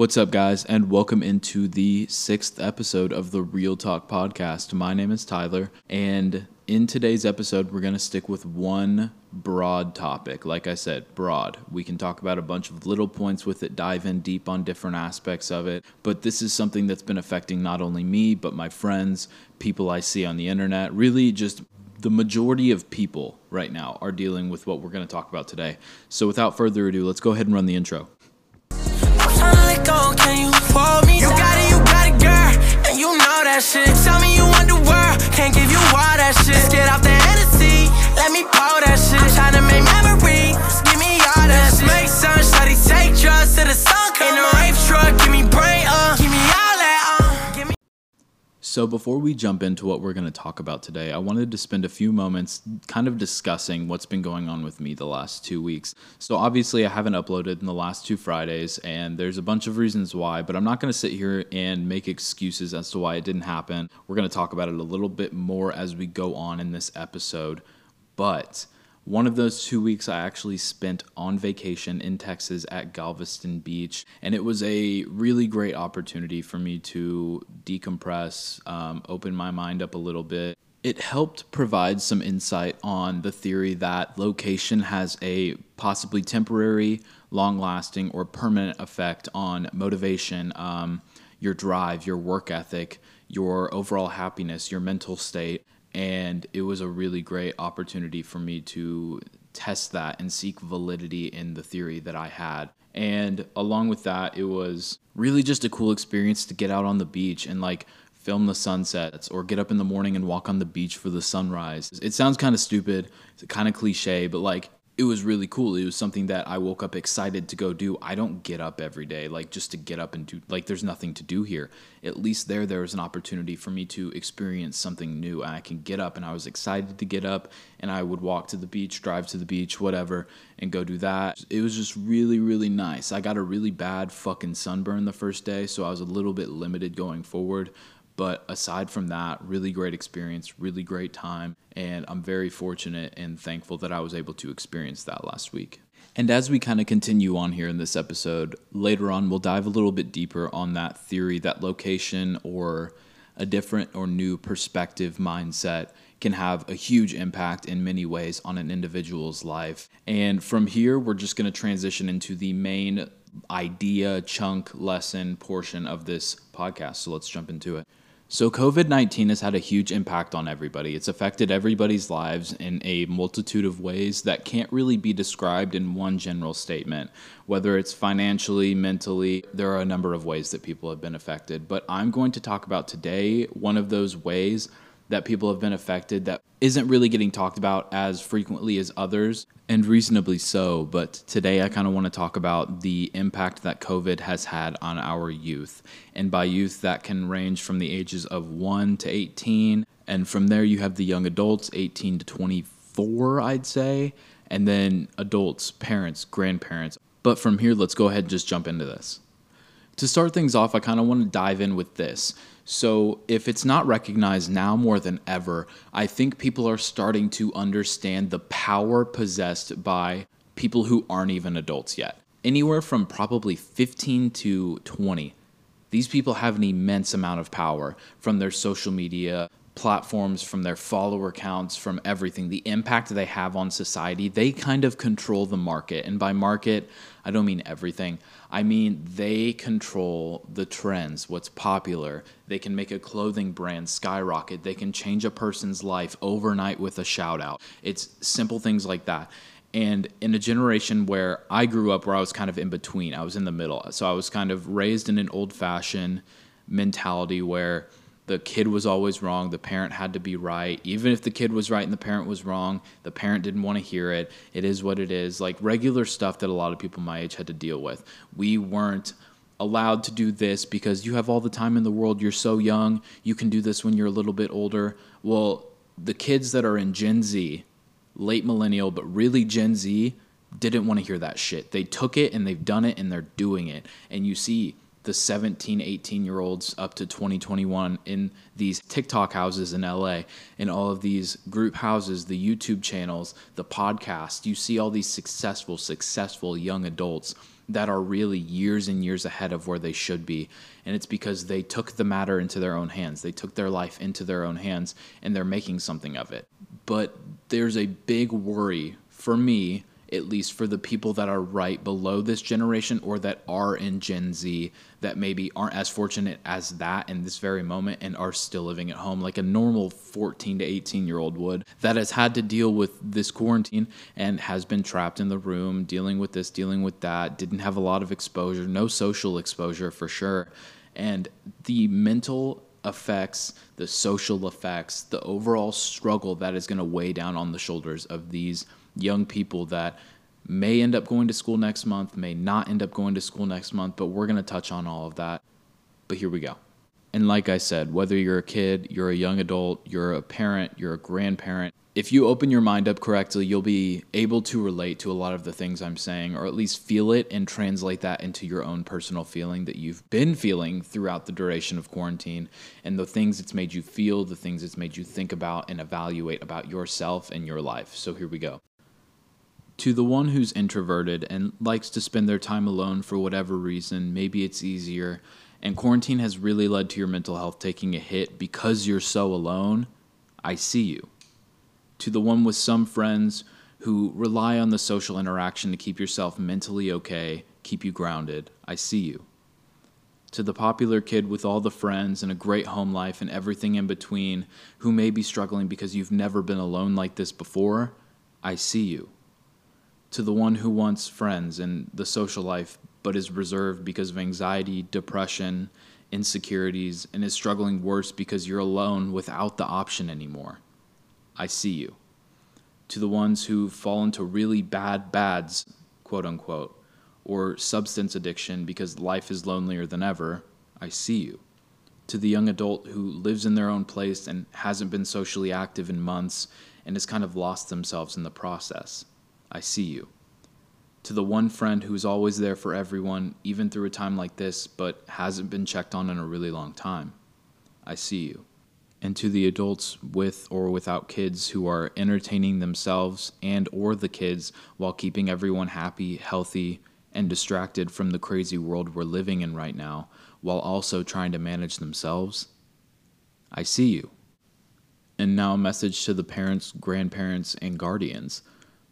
What's up, guys, and welcome into the sixth episode of the Real Talk podcast. My name is Tyler, and in today's episode, we're going to stick with one broad topic. Like I said, broad. We can talk about a bunch of little points with it, dive in deep on different aspects of it, but this is something that's been affecting not only me, but my friends, people I see on the internet, really just the majority of people right now are dealing with what we're going to talk about today. So, without further ado, let's go ahead and run the intro. Can you hold me? You down? got it, you got it, girl, and you know that shit. Tell me you want the world, can't give you all that shit. Let's get off the Hennessy, let me pour that shit. I'm trying to make memories, give me all that shit. Make sun, shawty, take drugs to the sun, the So, before we jump into what we're going to talk about today, I wanted to spend a few moments kind of discussing what's been going on with me the last two weeks. So, obviously, I haven't uploaded in the last two Fridays, and there's a bunch of reasons why, but I'm not going to sit here and make excuses as to why it didn't happen. We're going to talk about it a little bit more as we go on in this episode. But one of those two weeks I actually spent on vacation in Texas at Galveston Beach, and it was a really great opportunity for me to decompress, um, open my mind up a little bit. It helped provide some insight on the theory that location has a possibly temporary, long lasting, or permanent effect on motivation, um, your drive, your work ethic, your overall happiness, your mental state and it was a really great opportunity for me to test that and seek validity in the theory that I had. And along with that, it was really just a cool experience to get out on the beach and like film the sunsets or get up in the morning and walk on the beach for the sunrise. It sounds kind of stupid, it's kind of cliche, but like it was really cool. It was something that I woke up excited to go do. I don't get up every day like just to get up and do like there's nothing to do here. At least there there was an opportunity for me to experience something new and I can get up and I was excited to get up and I would walk to the beach, drive to the beach, whatever and go do that. It was just really really nice. I got a really bad fucking sunburn the first day, so I was a little bit limited going forward. But aside from that, really great experience, really great time. And I'm very fortunate and thankful that I was able to experience that last week. And as we kind of continue on here in this episode, later on, we'll dive a little bit deeper on that theory that location or a different or new perspective mindset can have a huge impact in many ways on an individual's life. And from here, we're just going to transition into the main idea, chunk, lesson portion of this podcast. So let's jump into it. So, COVID 19 has had a huge impact on everybody. It's affected everybody's lives in a multitude of ways that can't really be described in one general statement. Whether it's financially, mentally, there are a number of ways that people have been affected. But I'm going to talk about today one of those ways that people have been affected that isn't really getting talked about as frequently as others, and reasonably so. But today I kind of want to talk about the impact that COVID has had on our youth. And by youth, that can range from the ages of 1 to 18. And from there, you have the young adults, 18 to 24, I'd say. And then adults, parents, grandparents. But from here, let's go ahead and just jump into this. To start things off, I kind of want to dive in with this. So, if it's not recognized now more than ever, I think people are starting to understand the power possessed by people who aren't even adults yet. Anywhere from probably 15 to 20. These people have an immense amount of power from their social media platforms, from their follower counts, from everything, the impact they have on society. They kind of control the market. And by market, I don't mean everything. I mean, they control the trends, what's popular. They can make a clothing brand skyrocket. They can change a person's life overnight with a shout out. It's simple things like that. And in a generation where I grew up, where I was kind of in between, I was in the middle. So I was kind of raised in an old fashioned mentality where the kid was always wrong. The parent had to be right. Even if the kid was right and the parent was wrong, the parent didn't want to hear it. It is what it is. Like regular stuff that a lot of people my age had to deal with. We weren't allowed to do this because you have all the time in the world. You're so young. You can do this when you're a little bit older. Well, the kids that are in Gen Z, late millennial, but really Gen Z, didn't want to hear that shit. They took it and they've done it and they're doing it. And you see the 17, 18 year olds up to 2021 in these TikTok houses in LA, in all of these group houses, the YouTube channels, the podcast. You see all these successful, successful young adults that are really years and years ahead of where they should be. And it's because they took the matter into their own hands. They took their life into their own hands and they're making something of it. But there's a big worry for me at least for the people that are right below this generation or that are in Gen Z that maybe aren't as fortunate as that in this very moment and are still living at home like a normal 14 to 18 year old would that has had to deal with this quarantine and has been trapped in the room dealing with this, dealing with that, didn't have a lot of exposure, no social exposure for sure. And the mental effects, the social effects, the overall struggle that is going to weigh down on the shoulders of these young people that may end up going to school next month, may not end up going to school next month, but we're going to touch on all of that. But here we go. And like I said, whether you're a kid, you're a young adult, you're a parent, you're a grandparent, if you open your mind up correctly, you'll be able to relate to a lot of the things I'm saying, or at least feel it and translate that into your own personal feeling that you've been feeling throughout the duration of quarantine and the things it's made you feel, the things it's made you think about and evaluate about yourself and your life. So here we go. To the one who's introverted and likes to spend their time alone for whatever reason, maybe it's easier, and quarantine has really led to your mental health taking a hit because you're so alone, I see you. To the one with some friends who rely on the social interaction to keep yourself mentally okay, keep you grounded, I see you. To the popular kid with all the friends and a great home life and everything in between who may be struggling because you've never been alone like this before, I see you to the one who wants friends and the social life but is reserved because of anxiety, depression, insecurities, and is struggling worse because you're alone without the option anymore. I see you. To the ones who fall into really bad bads, quote unquote, or substance addiction because life is lonelier than ever, I see you. To the young adult who lives in their own place and hasn't been socially active in months and has kind of lost themselves in the process, I see you. To the one friend who's always there for everyone, even through a time like this, but hasn't been checked on in a really long time, I see you. And to the adults with or without kids who are entertaining themselves and or the kids while keeping everyone happy, healthy, and distracted from the crazy world we're living in right now, while also trying to manage themselves, I see you. And now a message to the parents, grandparents, and guardians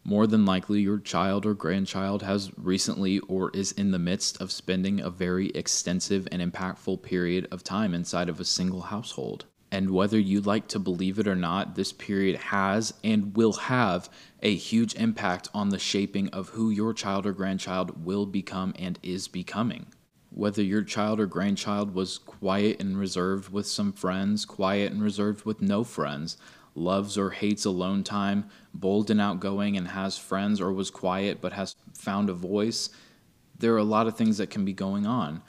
more than likely, your child or grandchild has recently or is in the midst of spending a very extensive and impactful period of time inside of a single household. And whether you like to believe it or not, this period has and will have a huge impact on the shaping of who your child or grandchild will become and is becoming. Whether your child or grandchild was quiet and reserved with some friends, quiet and reserved with no friends, loves or hates alone time, bold and outgoing and has friends, or was quiet but has found a voice. There are a lot of things that can be going on.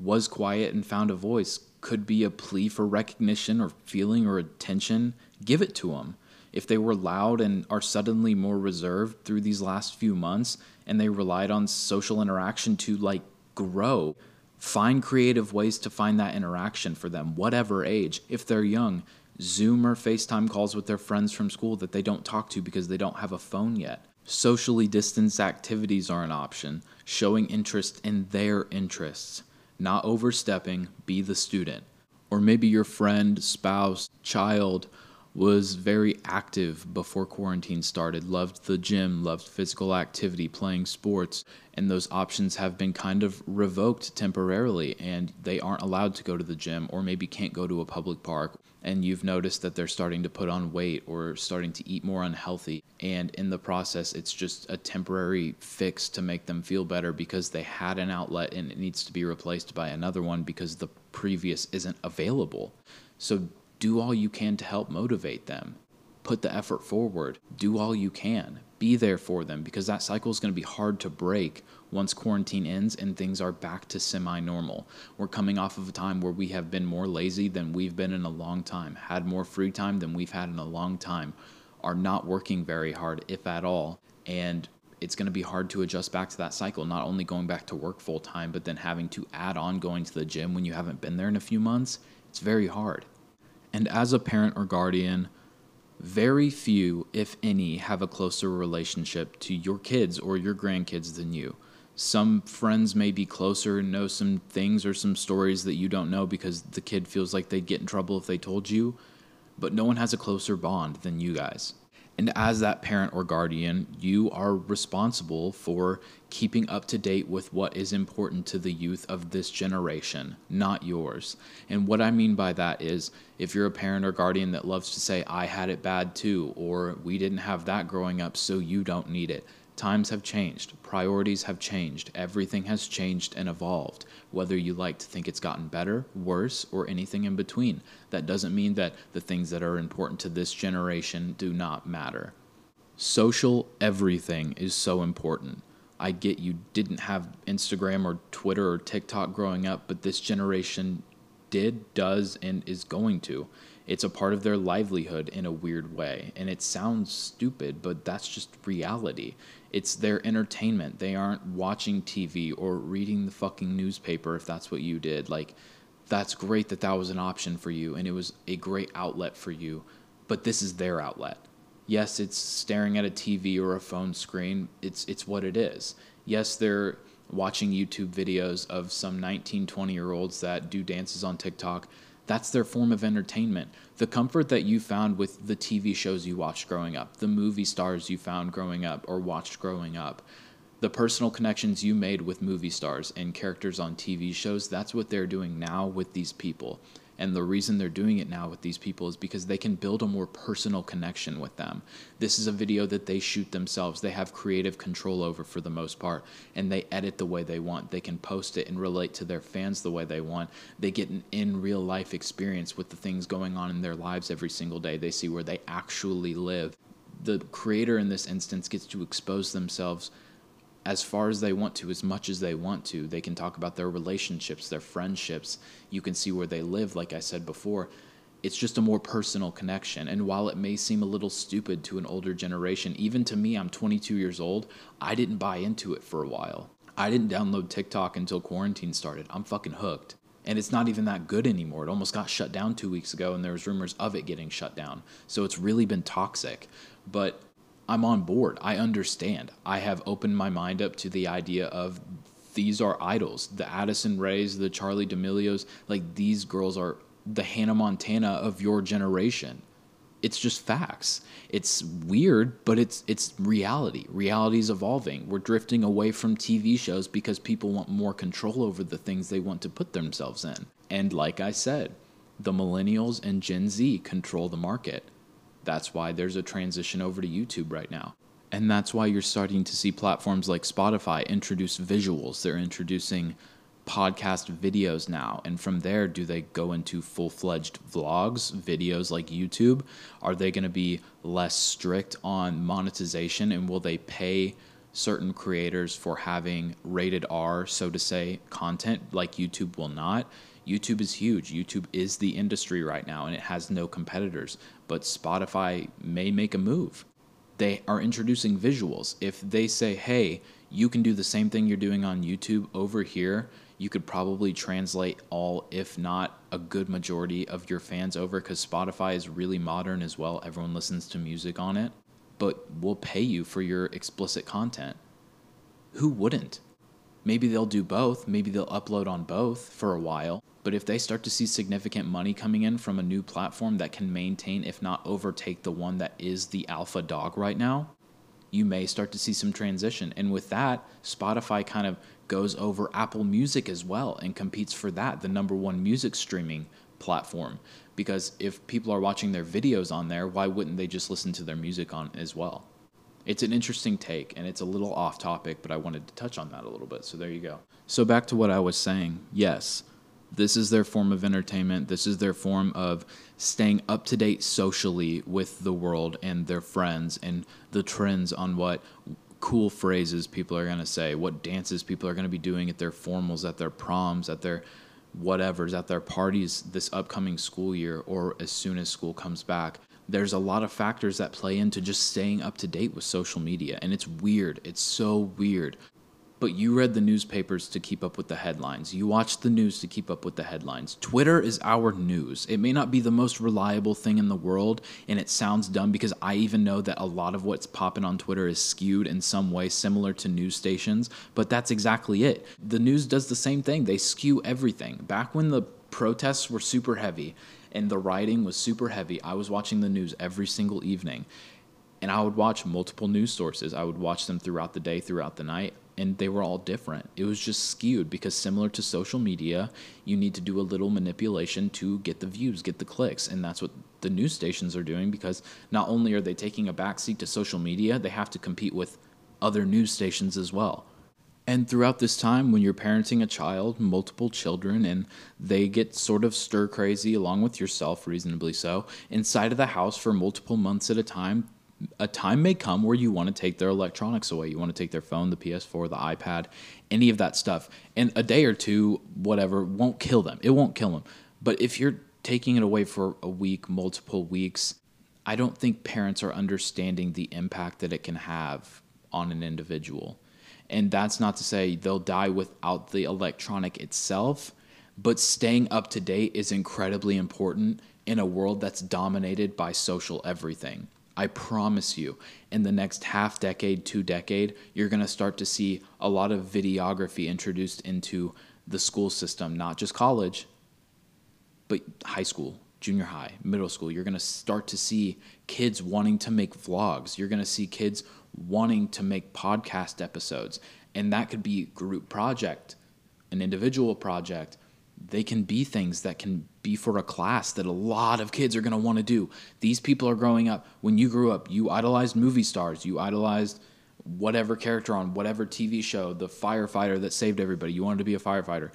Was quiet and found a voice could be a plea for recognition or feeling or attention. Give it to them. If they were loud and are suddenly more reserved through these last few months and they relied on social interaction to like grow, find creative ways to find that interaction for them, whatever age. If they're young, Zoom or FaceTime calls with their friends from school that they don't talk to because they don't have a phone yet. Socially distanced activities are an option, showing interest in their interests, not overstepping, be the student. Or maybe your friend, spouse, child was very active before quarantine started, loved the gym, loved physical activity, playing sports, and those options have been kind of revoked temporarily and they aren't allowed to go to the gym or maybe can't go to a public park and you've noticed that they're starting to put on weight or starting to eat more unhealthy and in the process it's just a temporary fix to make them feel better because they had an outlet and it needs to be replaced by another one because the previous isn't available so do all you can to help motivate them. Put the effort forward. Do all you can. Be there for them because that cycle is going to be hard to break once quarantine ends and things are back to semi normal. We're coming off of a time where we have been more lazy than we've been in a long time, had more free time than we've had in a long time, are not working very hard, if at all. And it's going to be hard to adjust back to that cycle, not only going back to work full time, but then having to add on going to the gym when you haven't been there in a few months. It's very hard. And as a parent or guardian, very few, if any, have a closer relationship to your kids or your grandkids than you. Some friends may be closer and know some things or some stories that you don't know because the kid feels like they'd get in trouble if they told you, but no one has a closer bond than you guys. And as that parent or guardian, you are responsible for keeping up to date with what is important to the youth of this generation, not yours. And what I mean by that is if you're a parent or guardian that loves to say, I had it bad too, or we didn't have that growing up, so you don't need it. Times have changed, priorities have changed, everything has changed and evolved. Whether you like to think it's gotten better, worse, or anything in between, that doesn't mean that the things that are important to this generation do not matter. Social everything is so important. I get you didn't have Instagram or Twitter or TikTok growing up, but this generation did, does, and is going to. It's a part of their livelihood in a weird way. And it sounds stupid, but that's just reality. It's their entertainment. They aren't watching TV or reading the fucking newspaper if that's what you did. Like, that's great that that was an option for you and it was a great outlet for you, but this is their outlet. Yes, it's staring at a TV or a phone screen. It's it's what it is. Yes, they're watching YouTube videos of some 19, 20 year olds that do dances on TikTok. That's their form of entertainment. The comfort that you found with the TV shows you watched growing up, the movie stars you found growing up or watched growing up, the personal connections you made with movie stars and characters on TV shows, that's what they're doing now with these people. And the reason they're doing it now with these people is because they can build a more personal connection with them. This is a video that they shoot themselves. They have creative control over for the most part, and they edit the way they want. They can post it and relate to their fans the way they want. They get an in real life experience with the things going on in their lives every single day. They see where they actually live. The creator in this instance gets to expose themselves as far as they want to, as much as they want to. They can talk about their relationships, their friendships. You can see where they live, like I said before. It's just a more personal connection. And while it may seem a little stupid to an older generation, even to me, I'm 22 years old, I didn't buy into it for a while. I didn't download TikTok until quarantine started. I'm fucking hooked. And it's not even that good anymore. It almost got shut down two weeks ago, and there was rumors of it getting shut down. So it's really been toxic. But I'm on board. I understand. I have opened my mind up to the idea of these are idols. The Addison Raes, the Charli D'Amelio's, like these girls are the Hannah Montana of your generation. It's just facts. It's weird, but it's it's reality. Reality is evolving. We're drifting away from TV shows because people want more control over the things they want to put themselves in. And like I said, the millennials and Gen Z control the market that's why there's a transition over to YouTube right now. And that's why you're starting to see platforms like Spotify introduce visuals. They're introducing podcast videos now. And from there, do they go into full fledged vlogs, videos like YouTube? Are they going to be less strict on monetization and will they pay certain creators for having rated R, so to say, content like YouTube will not? YouTube is huge. YouTube is the industry right now and it has no competitors. But Spotify may make a move. They are introducing visuals. If they say, hey, you can do the same thing you're doing on YouTube over here, you could probably translate all, if not a good majority of your fans over because Spotify is really modern as well. Everyone listens to music on it, but we'll pay you for your explicit content. Who wouldn't? Maybe they'll do both. Maybe they'll upload on both for a while. But if they start to see significant money coming in from a new platform that can maintain, if not overtake, the one that is the alpha dog right now, you may start to see some transition. And with that, Spotify kind of goes over Apple Music as well and competes for that, the number one music streaming platform. Because if people are watching their videos on there, why wouldn't they just listen to their music on as well? It's an interesting take and it's a little off topic, but I wanted to touch on that a little bit. So there you go. So back to what I was saying. Yes, this is their form of entertainment. This is their form of staying up to date socially with the world and their friends and the trends on what cool phrases people are going to say, what dances people are going to be doing at their formals, at their proms, at their whatevers, at their parties this upcoming school year or as soon as school comes back. There's a lot of factors that play into just staying up to date with social media. And it's weird. It's so weird but you read the newspapers to keep up with the headlines. You watched the news to keep up with the headlines. Twitter is our news. It may not be the most reliable thing in the world, and it sounds dumb because I even know that a lot of what's popping on Twitter is skewed in some way similar to news stations, but that's exactly it. The news does the same thing, they skew everything. Back when the protests were super heavy and the rioting was super heavy, I was watching the news every single evening. And I would watch multiple news sources. I would watch them throughout the day, throughout the night and they were all different. It was just skewed because similar to social media, you need to do a little manipulation to get the views, get the clicks, and that's what the news stations are doing because not only are they taking a backseat to social media, they have to compete with other news stations as well. And throughout this time, when you're parenting a child, multiple children, and they get sort of stir crazy along with yourself, reasonably so, inside of the house for multiple months at a time, a time may come where you want to take their electronics away. You want to take their phone, the PS4, the iPad, any of that stuff. And a day or two, whatever, won't kill them. It won't kill them. But if you're taking it away for a week, multiple weeks, I don't think parents are understanding the impact that it can have on an individual. And that's not to say they'll die without the electronic itself, but staying up to date is incredibly important in a world that's dominated by social everything. I promise you, in the next half decade, two decade, you're going to start to see a lot of videography introduced into the school system, not just college, but high school, junior high, middle school. You're going to start to see kids wanting to make vlogs. You're going to see kids wanting to make podcast episodes. And that could be group project, an individual project, they can be things that can be for a class that a lot of kids are going to want to do. These people are growing up. When you grew up, you idolized movie stars, you idolized whatever character on whatever TV show, the firefighter that saved everybody. You wanted to be a firefighter.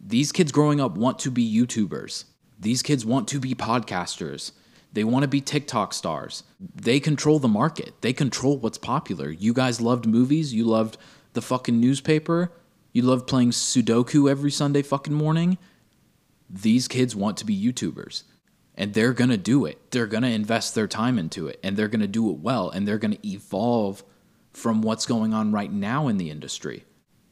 These kids growing up want to be YouTubers. These kids want to be podcasters. They want to be TikTok stars. They control the market. They control what's popular. You guys loved movies. You loved the fucking newspaper. You love playing Sudoku every Sunday fucking morning. These kids want to be YouTubers and they're going to do it. They're going to invest their time into it and they're going to do it well and they're going to evolve from what's going on right now in the industry.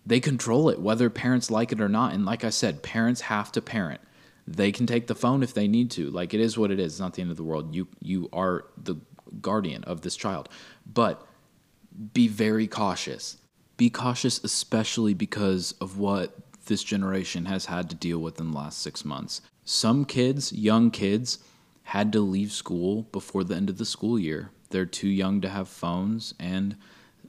They control it, whether parents like it or not. And like I said, parents have to parent. They can take the phone if they need to. Like it is what it is. It's not the end of the world. You you are the guardian of this child. But be very cautious be cautious, especially because of what this generation has had to deal with in the last six months. Some kids, young kids, had to leave school before the end of the school year. They're too young to have phones, and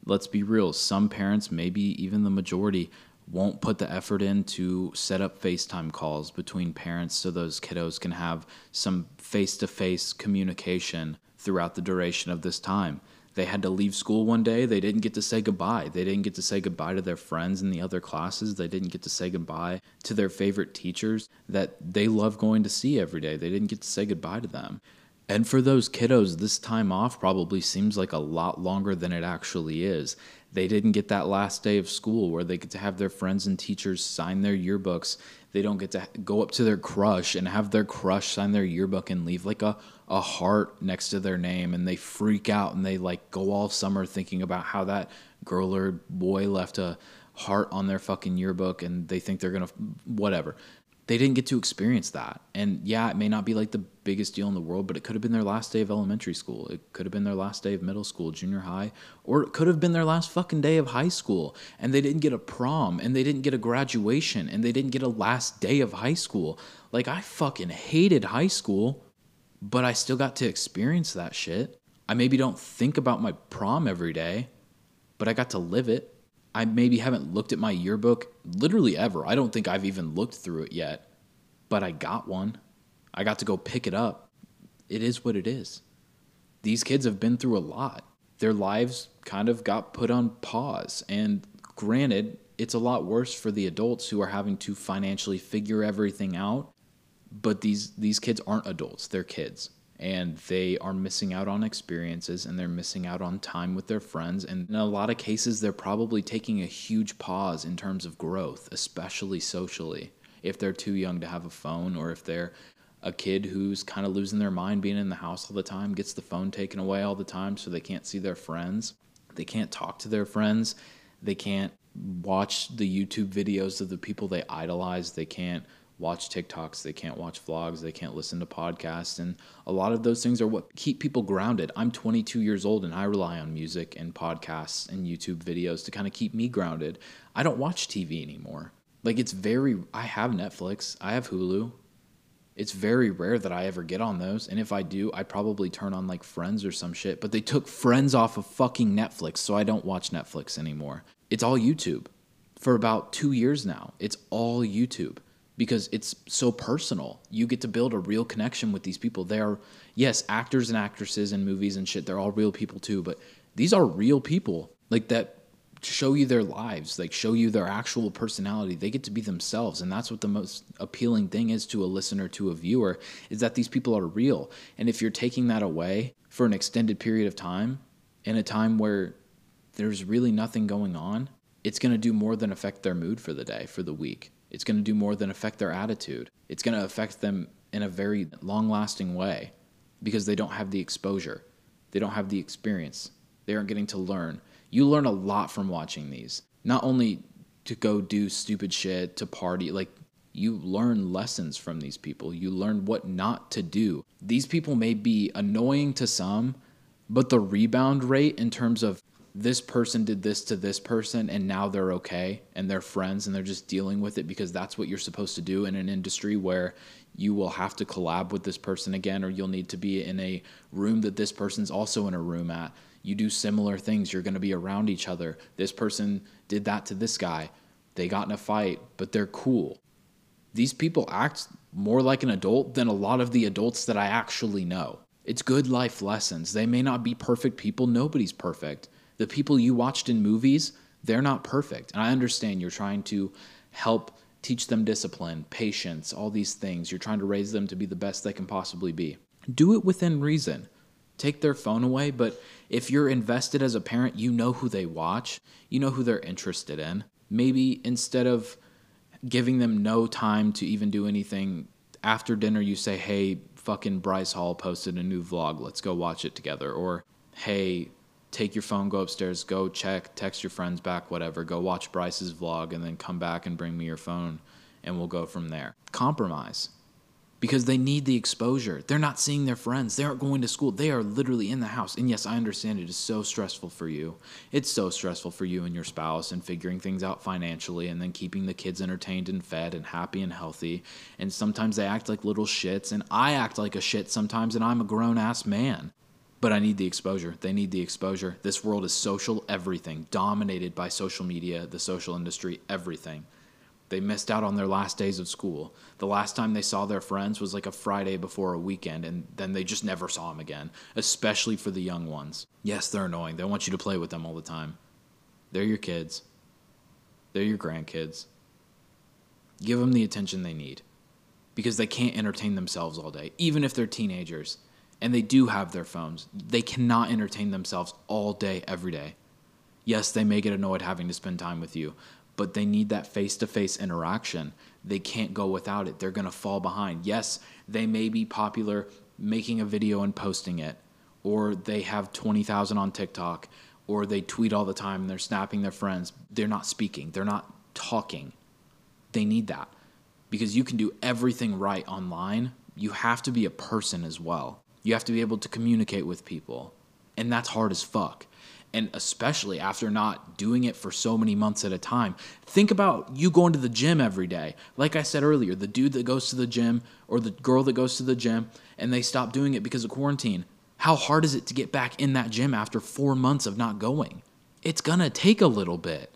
let's be real, some parents, maybe even the majority, won't put the effort in to set up FaceTime calls between parents so those kiddos can have some face to face communication throughout the duration of this time. They had to leave school one day. They didn't get to say goodbye. They didn't get to say goodbye to their friends in the other classes. They didn't get to say goodbye to their favorite teachers that they love going to see every day. They didn't get to say goodbye to them. And for those kiddos, this time off probably seems like a lot longer than it actually is. They didn't get that last day of school where they get to have their friends and teachers sign their yearbooks. They don't get to go up to their crush and have their crush sign their yearbook and leave like a, a heart next to their name. And they freak out and they like go all summer thinking about how that girl or boy left a heart on their fucking yearbook and they think they're gonna, whatever they didn't get to experience that. And yeah, it may not be like the biggest deal in the world, but it could have been their last day of elementary school. It could have been their last day of middle school, junior high, or it could have been their last fucking day of high school. And they didn't get a prom, and they didn't get a graduation, and they didn't get a last day of high school. Like, I fucking hated high school, but I still got to experience that shit. I maybe don't think about my prom every day, but I got to live it. I maybe haven't looked at my yearbook literally ever. I don't think I've even looked through it yet, but I got one. I got to go pick it up. It is what it is. These kids have been through a lot. Their lives kind of got put on pause. And granted, it's a lot worse for the adults who are having to financially figure everything out. But these, these kids aren't adults, they're kids and they are missing out on experiences and they're missing out on time with their friends. And in a lot of cases, they're probably taking a huge pause in terms of growth, especially socially, if they're too young to have a phone or if they're a kid who's kind of losing their mind being in the house all the time, gets the phone taken away all the time so they can't see their friends, they can't talk to their friends, they can't watch the YouTube videos of the people they idolize. They can't watch TikToks, they can't watch vlogs, they can't listen to podcasts. And a lot of those things are what keep people grounded. I'm 22 years old and I rely on music and podcasts and YouTube videos to kind of keep me grounded. I don't watch TV anymore. Like it's very, I have Netflix, I have Hulu. It's very rare that I ever get on those. And if I do, I probably turn on like Friends or some shit. But they took Friends off of fucking Netflix, so I don't watch Netflix anymore. It's all YouTube. For about two years now, it's all YouTube because it's so personal. You get to build a real connection with these people. They are, yes, actors and actresses in movies and shit. They're all real people too, but these are real people like that show you their lives, like show you their actual personality. They get to be themselves, and that's what the most appealing thing is to a listener, to a viewer, is that these people are real. And if you're taking that away for an extended period of time, in a time where there's really nothing going on, it's going to do more than affect their mood for the day, for the week. It's going to do more than affect their attitude. It's going to affect them in a very long lasting way because they don't have the exposure. They don't have the experience. They aren't getting to learn. You learn a lot from watching these. Not only to go do stupid shit, to party, like you learn lessons from these people. You learn what not to do. These people may be annoying to some, but the rebound rate in terms of this person did this to this person and now they're okay and they're friends and they're just dealing with it because that's what you're supposed to do in an industry where you will have to collab with this person again or you'll need to be in a room that this person's also in a room at. You do similar things, you're going to be around each other. This person did that to this guy. They got in a fight, but they're cool. These people act more like an adult than a lot of the adults that I actually know. It's good life lessons. They may not be perfect people, nobody's perfect the people you watched in movies, they're not perfect. And I understand you're trying to help teach them discipline, patience, all these things. You're trying to raise them to be the best they can possibly be. Do it within reason. Take their phone away, but if you're invested as a parent, you know who they watch, you know who they're interested in. Maybe instead of giving them no time to even do anything after dinner, you say, hey, fucking Bryce Hall posted a new vlog, let's go watch it together. Or, hey, take your phone, go upstairs, go check, text your friends back, whatever. Go watch Bryce's vlog and then come back and bring me your phone and we'll go from there. Compromise. Because they need the exposure. They're not seeing their friends. They aren't going to school. They are literally in the house. And yes, I understand it is so stressful for you. It's so stressful for you and your spouse and figuring things out financially and then keeping the kids entertained and fed and happy and healthy. And sometimes they act like little shits. And I act like a shit sometimes. And I'm a grown ass man but I need the exposure. They need the exposure. This world is social everything, dominated by social media, the social industry, everything. They missed out on their last days of school. The last time they saw their friends was like a Friday before a weekend, and then they just never saw them again, especially for the young ones. Yes, they're annoying. They want you to play with them all the time. They're your kids, they're your grandkids. Give them the attention they need because they can't entertain themselves all day, even if they're teenagers and they do have their phones, they cannot entertain themselves all day, every day. Yes, they may get annoyed having to spend time with you, but they need that face to face interaction. They can't go without it. They're going to fall behind. Yes, they may be popular making a video and posting it, or they have 20,000 on TikTok, or they tweet all the time and they're snapping their friends. They're not speaking, they're not talking. They need that because you can do everything right online. You have to be a person as well. You have to be able to communicate with people. And that's hard as fuck. And especially after not doing it for so many months at a time. Think about you going to the gym every day. Like I said earlier, the dude that goes to the gym or the girl that goes to the gym and they stop doing it because of quarantine. How hard is it to get back in that gym after four months of not going? It's gonna take a little bit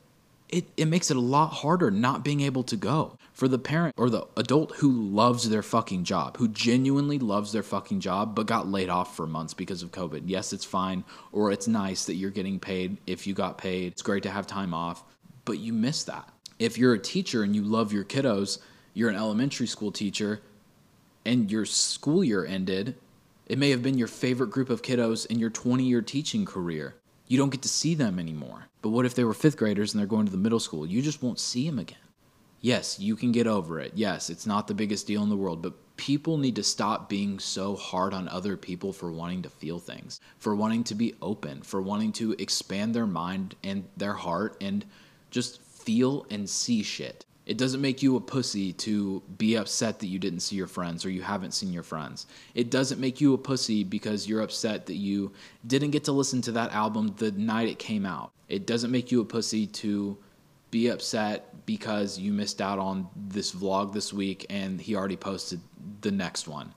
it, it makes it a lot harder not being able to go for the parent or the adult who loves their fucking job, who genuinely loves their fucking job, but got laid off for months because of COVID. Yes, it's fine, or it's nice that you're getting paid if you got paid. It's great to have time off, but you miss that. If you're a teacher and you love your kiddos, you're an elementary school teacher, and your school year ended, it may have been your favorite group of kiddos in your 20 year teaching career. You don't get to see them anymore. But what if they were fifth graders and they're going to the middle school? You just won't see them again. Yes, you can get over it. Yes, it's not the biggest deal in the world, but people need to stop being so hard on other people for wanting to feel things, for wanting to be open, for wanting to expand their mind and their heart and just feel and see shit. It doesn't make you a pussy to be upset that you didn't see your friends or you haven't seen your friends. It doesn't make you a pussy because you're upset that you didn't get to listen to that album the night it came out. It doesn't make you a pussy to be upset because you missed out on this vlog this week and he already posted the next one.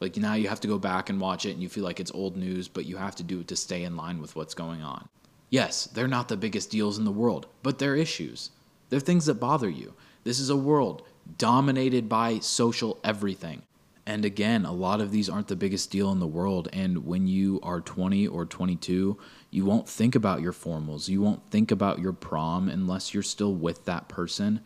Like now you have to go back and watch it and you feel like it's old news, but you have to do it to stay in line with what's going on. Yes, they're not the biggest deals in the world, but they're issues. They're things that bother you. This is a world dominated by social everything. And again, a lot of these aren't the biggest deal in the world. And when you are 20 or 22, you won't think about your formals. You won't think about your prom unless you're still with that person.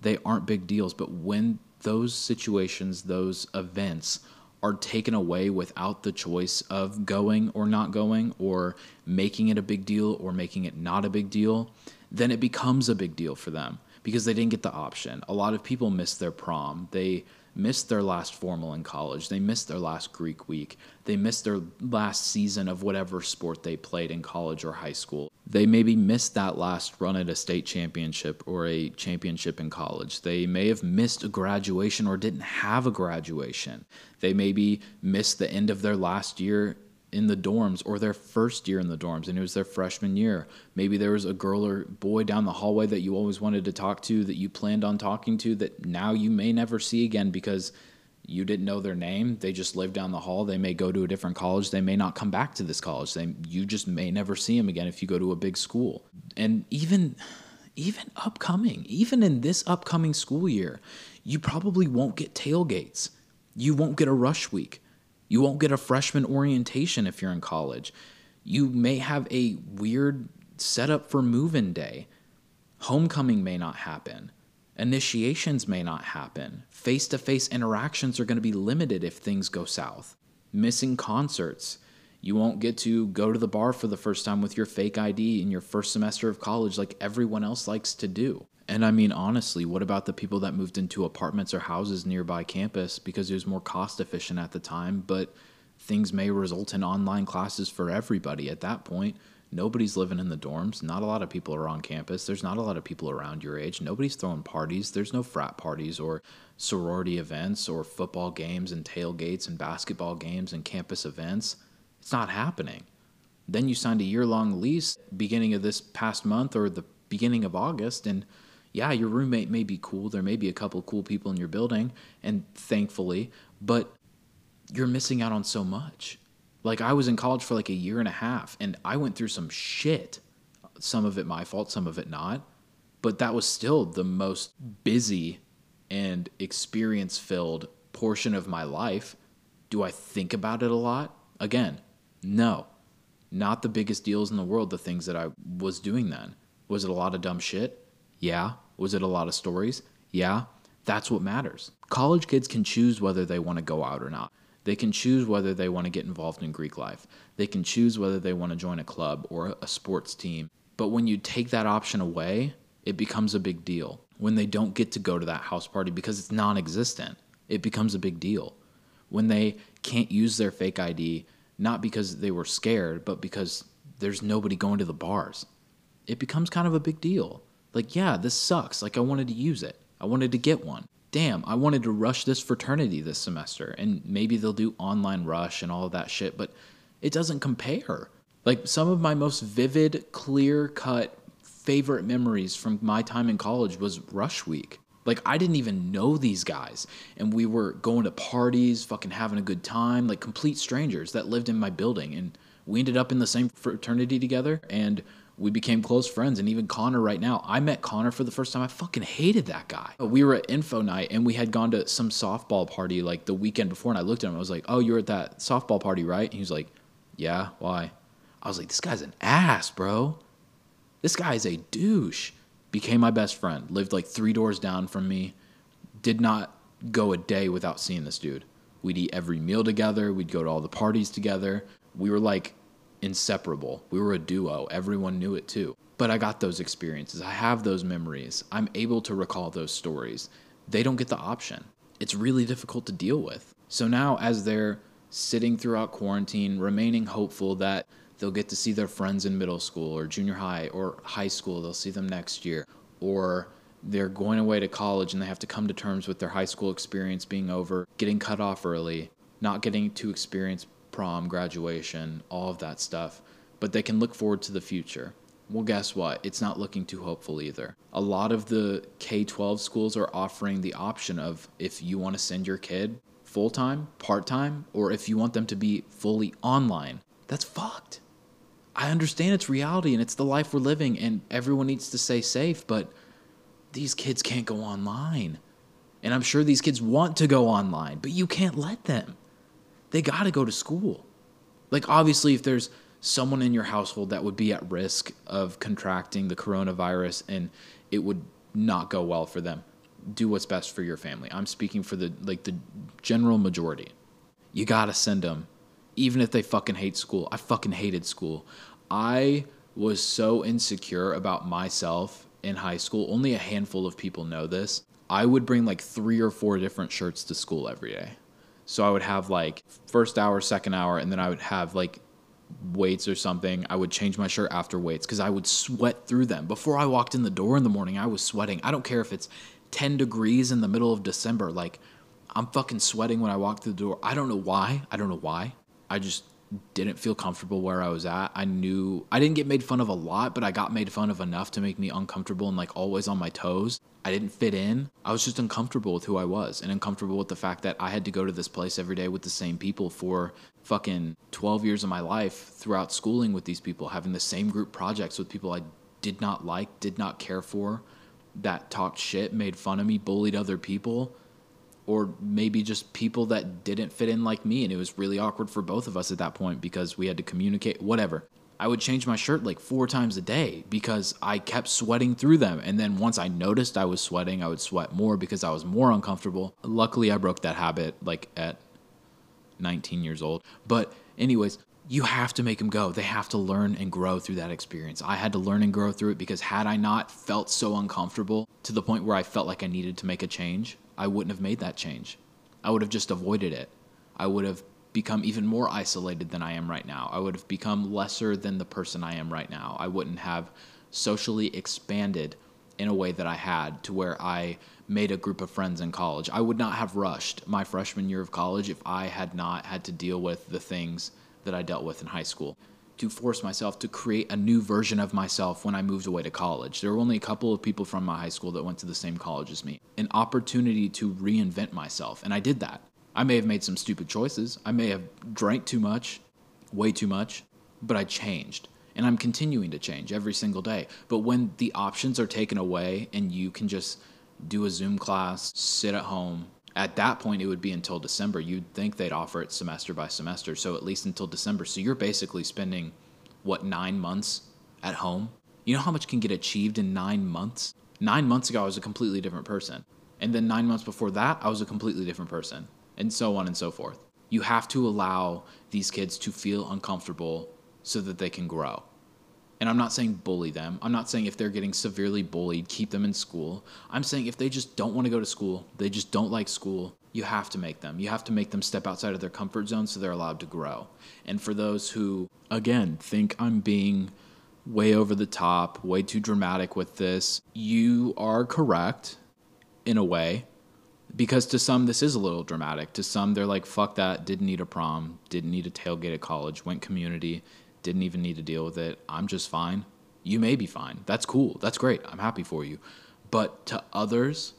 They aren't big deals. But when those situations, those events are taken away without the choice of going or not going, or making it a big deal or making it not a big deal, then it becomes a big deal for them because they didn't get the option. A lot of people miss their prom. They missed their last formal in college. They missed their last Greek week. They missed their last season of whatever sport they played in college or high school. They maybe missed that last run at a state championship or a championship in college. They may have missed a graduation or didn't have a graduation. They maybe missed the end of their last year in the dorms or their first year in the dorms and it was their freshman year. Maybe there was a girl or boy down the hallway that you always wanted to talk to that you planned on talking to that now you may never see again because you didn't know their name. They just live down the hall. They may go to a different college. They may not come back to this college. They you just may never see them again if you go to a big school. And even even upcoming, even in this upcoming school year, you probably won't get tailgates. You won't get a rush week you won't get a freshman orientation if you're in college. You may have a weird setup for move in day. Homecoming may not happen. Initiations may not happen. Face to face interactions are going to be limited if things go south. Missing concerts. You won't get to go to the bar for the first time with your fake ID in your first semester of college like everyone else likes to do. And I mean, honestly, what about the people that moved into apartments or houses nearby campus because it was more cost efficient at the time? But things may result in online classes for everybody at that point. Nobody's living in the dorms. Not a lot of people are on campus. There's not a lot of people around your age. Nobody's throwing parties. There's no frat parties or sorority events or football games and tailgates and basketball games and campus events. It's not happening. Then you signed a year long lease beginning of this past month or the beginning of August and yeah, your roommate may be cool. There may be a couple cool people in your building, and thankfully, but you're missing out on so much. Like, I was in college for like a year and a half, and I went through some shit. Some of it my fault, some of it not. But that was still the most busy and experience filled portion of my life. Do I think about it a lot? Again, no. Not the biggest deals in the world, the things that I was doing then. Was it a lot of dumb shit? Yeah. Was it a lot of stories? Yeah. That's what matters. College kids can choose whether they want to go out or not. They can choose whether they want to get involved in Greek life. They can choose whether they want to join a club or a sports team. But when you take that option away, it becomes a big deal. When they don't get to go to that house party because it's non existent, it becomes a big deal. When they can't use their fake ID, not because they were scared, but because there's nobody going to the bars, it becomes kind of a big deal. Like, yeah, this sucks. Like, I wanted to use it. I wanted to get one. Damn, I wanted to rush this fraternity this semester. And maybe they'll do online rush and all of that shit, but it doesn't compare. Like, some of my most vivid, clear cut favorite memories from my time in college was rush week. Like, I didn't even know these guys. And we were going to parties, fucking having a good time, like complete strangers that lived in my building. And we ended up in the same fraternity together. And we became close friends. And even connor right now i met connor for the first time. I fucking hated that guy. We were at info night and we had gone to some softball party like the weekend before and i looked at him. I was like oh you're at that softball party right? And he was like yeah why? I was like this guy's an ass bro. This guy's a douche became my best friend lived like three doors down from me did not go a day without seeing this dude we'd eat every meal together we'd go to all the parties together we were like inseparable. We were a duo. Everyone knew it too. But I got those experiences. I have those memories. I'm able to recall those stories. They don't get the option. It's really difficult to deal with. So now, as they're sitting throughout quarantine, remaining hopeful that they'll get to see their friends in middle school or junior high or high school, they'll see them next year, or they're going away to college and they have to come to terms with their high school experience being over, getting cut off early, not getting to experience prom, graduation, all of that stuff, but they can look forward to the future. Well, guess what? It's not looking too hopeful either. A lot of the K 12 schools are offering the option of if you want to send your kid full time, part time, or if you want them to be fully online. That's fucked. I understand it's reality and it's the life we're living, and everyone needs to stay safe, but these kids can't go online. And I'm sure these kids want to go online, but you can't let them. They got to go to school. Like, obviously, if there's someone in your household that would be at risk of contracting the coronavirus and it would not go well for them, do what's best for your family. I'm speaking for the like the general majority. You got to send them even if they fucking hate school. I fucking hated school. I was so insecure about myself in high school. Only a handful of people know this. I would bring like three or four different shirts to school every day. So I would have like first hour, second hour, and then I would have like weights or something. I would change my shirt after weights because I would sweat through them. Before I walked in the door in the morning, I was sweating. I don't care if it's 10 degrees in the middle of December. Like, I'm fucking sweating when I walk through the door. I don't know why. I don't know why. I just didn't feel comfortable where I was at. I knew I didn't get made fun of a lot, but I got made fun of enough to make me uncomfortable and like always on my toes. I didn't fit in. I was just uncomfortable with who I was and uncomfortable with the fact that I had to go to this place every day with the same people for fucking 12 years of my life throughout schooling with these people, having the same group projects with people I did not like, did not care for, that talked shit, made fun of me, bullied other people or maybe just people that didn't fit in like me and it was really awkward for both of us at that point because we had to communicate whatever i would change my shirt like four times a day because i kept sweating through them and then once i noticed i was sweating i would sweat more because i was more uncomfortable luckily i broke that habit like at 19 years old but anyways you have to make them go. They have to learn and grow through that experience. I had to learn and grow through it because had I not felt so uncomfortable to the point where I felt like I needed to make a change, I wouldn't have made that change. I would have just avoided it. I would have become even more isolated than I am right now. I would have become lesser than the person I am right now. I wouldn't have socially expanded in a way that I had to where I made a group of friends in college. I would not have rushed my freshman year of college if I had not had to deal with the things that I dealt with in high school to force myself to create a new version of myself when I moved away to college. There were only a couple of people from my high school that went to the same college as me. An opportunity to reinvent myself, and I did that. I may have made some stupid choices. I may have drank too much, way too much, but I changed. And I'm continuing to change every single day. But when the options are taken away and you can just do a Zoom class, sit at home, at that point it would be until December. You'd think they'd offer it semester by semester, so at least until December. So you're basically spending what nine months at home. You know how much can get achieved in nine months? Nine months ago, I was a completely different person. And then nine months before that, I was a completely different person, and so on and so forth. You have to allow these kids to feel uncomfortable so that they can grow. And I'm not saying bully them. I'm not saying if they're getting severely bullied, keep them in school. I'm saying if they just don't want to go to school, they just don't like school, you have to make them. You have to make them step outside of their comfort zone so they're allowed to grow. And for those who, again, think I'm being way over the top, way too dramatic with this, you are correct in a way. Because to some, this is a little dramatic. To some, they're like, fuck that, didn't need a prom, didn't need a tailgate at college, went community, didn't even need to deal with it. I'm just fine. You may be fine. That's cool. That's great. I'm happy for you. But to others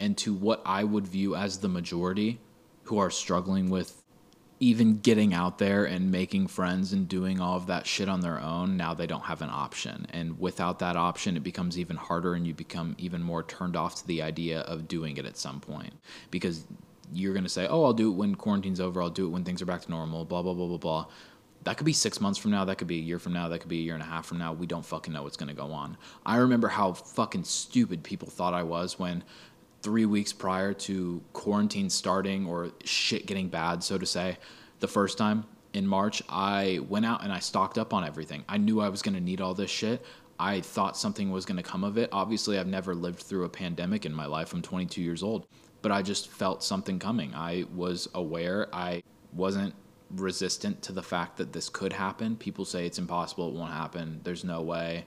and to what I would view as the majority who are struggling with even getting out there and making friends and doing all of that shit on their own, now they don't have an option. And without that option, it becomes even harder and you become even more turned off to the idea of doing it at some point because you're going to say, oh, I'll do it when quarantine's over, I'll do it when things are back to normal, blah, blah, blah, blah, blah that could be six months from now. That could be a year from now. That could be a year and a half from now. We don't fucking know what's going to go on. I remember how fucking stupid people thought I was when three weeks prior to quarantine starting or shit getting bad, so to say, the first time in March, I went out and I stocked up on everything. I knew I was going to need all this shit. I thought something was going to come of it. Obviously, I've never lived through a pandemic in my life. I'm 22 years old, but I just felt something coming. I was aware. I wasn't resistant to the fact that this could happen. People say it's impossible, it won't happen, there's no way.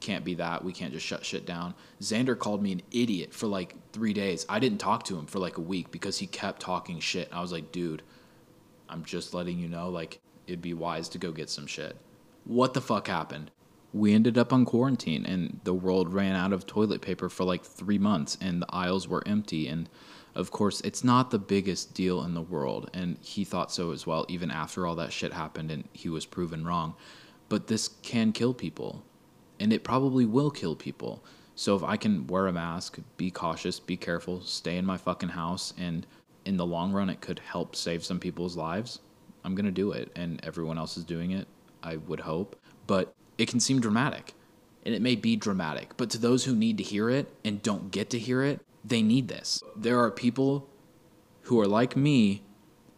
can't be that. We can't just shut shit down. Xander called me an idiot for like three days. I didn't talk to him for like a week because he kept talking shit. I was like, dude, I'm just letting you know, like, it'd be wise to go get some shit. What the fuck happened? We ended up on quarantine and the world ran out of toilet paper for like three months and the aisles were empty. And of course, it's not the biggest deal in the world. And he thought so as well, even after all that shit happened and he was proven wrong. But this can kill people and it probably will kill people. So if I can wear a mask, be cautious, be careful, stay in my fucking house, and in the long run it could help save some people's lives, I'm gonna do it. And everyone else is doing it, I would hope. But it can seem dramatic. And it may be dramatic, but to those who need to hear it and don't get to hear it, they need this. There are people who are like me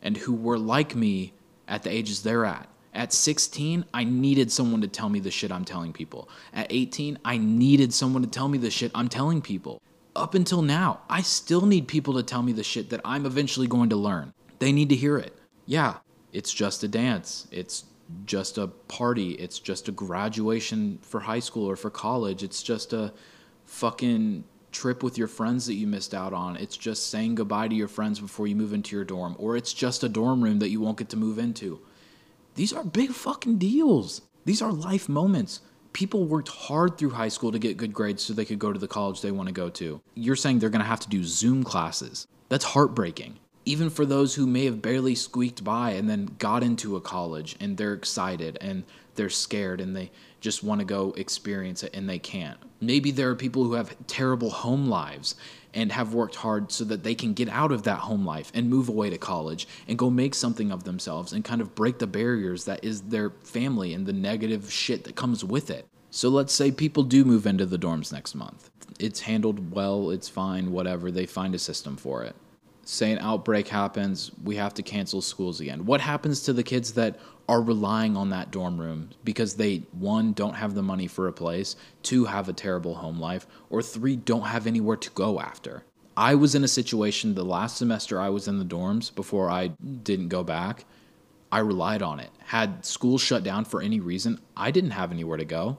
and who were like me at the ages they're at. At 16, I needed someone to tell me the shit I'm telling people. At 18, I needed someone to tell me the shit I'm telling people. Up until now, I still need people to tell me the shit that I'm eventually going to learn. They need to hear it. Yeah, it's just a dance. It's just a party. It's just a graduation for high school or for college. It's just a fucking trip with your friends that you missed out on. It's just saying goodbye to your friends before you move into your dorm. Or it's just a dorm room that you won't get to move into. These are big fucking deals. These are life moments. People worked hard through high school to get good grades so they could go to the college they want to go to. You're saying they're going to have to do Zoom classes. That's heartbreaking. Even for those who may have barely squeaked by and then got into a college and they're excited and they're scared and they just want to go experience it and they can't. Maybe there are people who have terrible home lives and have worked hard so that they can get out of that home life and move away to college and go make something of themselves and kind of break the barriers that is their family and the negative shit that comes with it. So let's say people do move into the dorms next month. It's handled well, it's fine, whatever, they find a system for it. Say an outbreak happens, we have to cancel schools again. What happens to the kids that are relying on that dorm room because they, one, don't have the money for a place, two, have a terrible home life, or three, don't have anywhere to go after. I was in a situation the last semester I was in the dorms before I didn't go back. I relied on it. Had school shut down for any reason, I didn't have anywhere to go.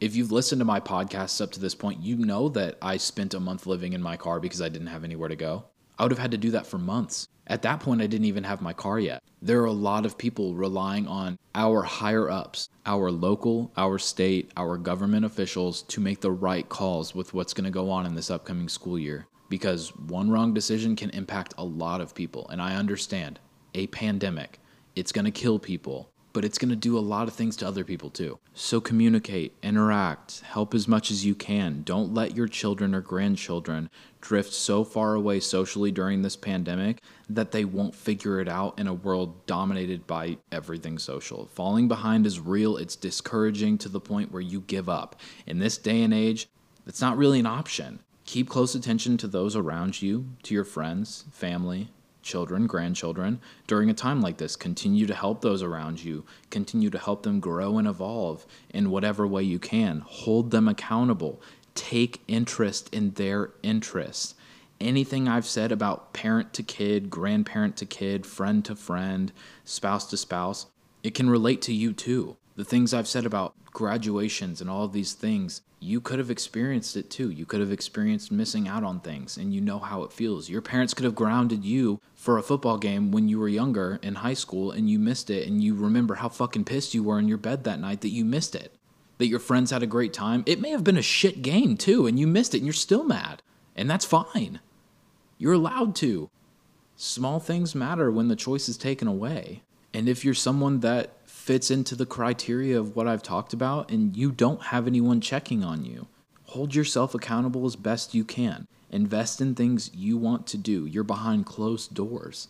If you've listened to my podcasts up to this point, you know that I spent a month living in my car because I didn't have anywhere to go. I would have had to do that for months. At that point, I didn't even have my car yet. There are a lot of people relying on our higher ups, our local, our state, our government officials to make the right calls with what's going to go on in this upcoming school year. Because one wrong decision can impact a lot of people. And I understand a pandemic, it's going to kill people but it's going to do a lot of things to other people too. So communicate, interact, help as much as you can. Don't let your children or grandchildren drift so far away socially during this pandemic that they won't figure it out in a world dominated by everything social. Falling behind is real, it's discouraging to the point where you give up. In this day and age, it's not really an option. Keep close attention to those around you, to your friends, family, children, grandchildren during a time like this. Continue to help those around you. Continue to help them grow and evolve in whatever way you can. Hold them accountable. Take interest in their interests. Anything I've said about parent to kid, grandparent to kid, friend to friend, spouse to spouse, it can relate to you too. The things I've said about graduations and all these things, you could have experienced it too. You could have experienced missing out on things and you know how it feels. Your parents could have grounded you for a football game when you were younger in high school and you missed it and you remember how fucking pissed you were in your bed that night that you missed it. That your friends had a great time. It may have been a shit game too and you missed it and you're still mad. And that's fine. You're allowed to. Small things matter when the choice is taken away. And if you're someone that fits into the criteria of what I've talked about and you don't have anyone checking on you. Hold yourself accountable as best you can. Invest in things you want to do. You're behind closed doors.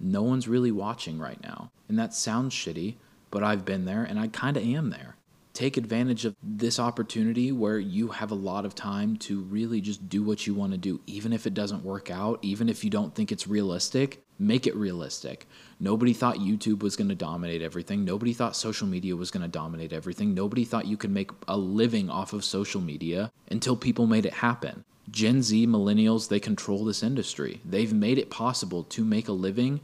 No one's really watching right now. And that sounds shitty, but I've been there and I kind of am there. Take advantage of this opportunity where you have a lot of time to really just do what you want to do, even if it doesn't work out, even if you don't think it's realistic make it realistic. Nobody thought YouTube was going to dominate everything. Nobody thought social media was going to dominate everything. Nobody thought you could make a living off of social media until people made it happen. Gen Z, millennials, they control this industry. They've made it possible to make a living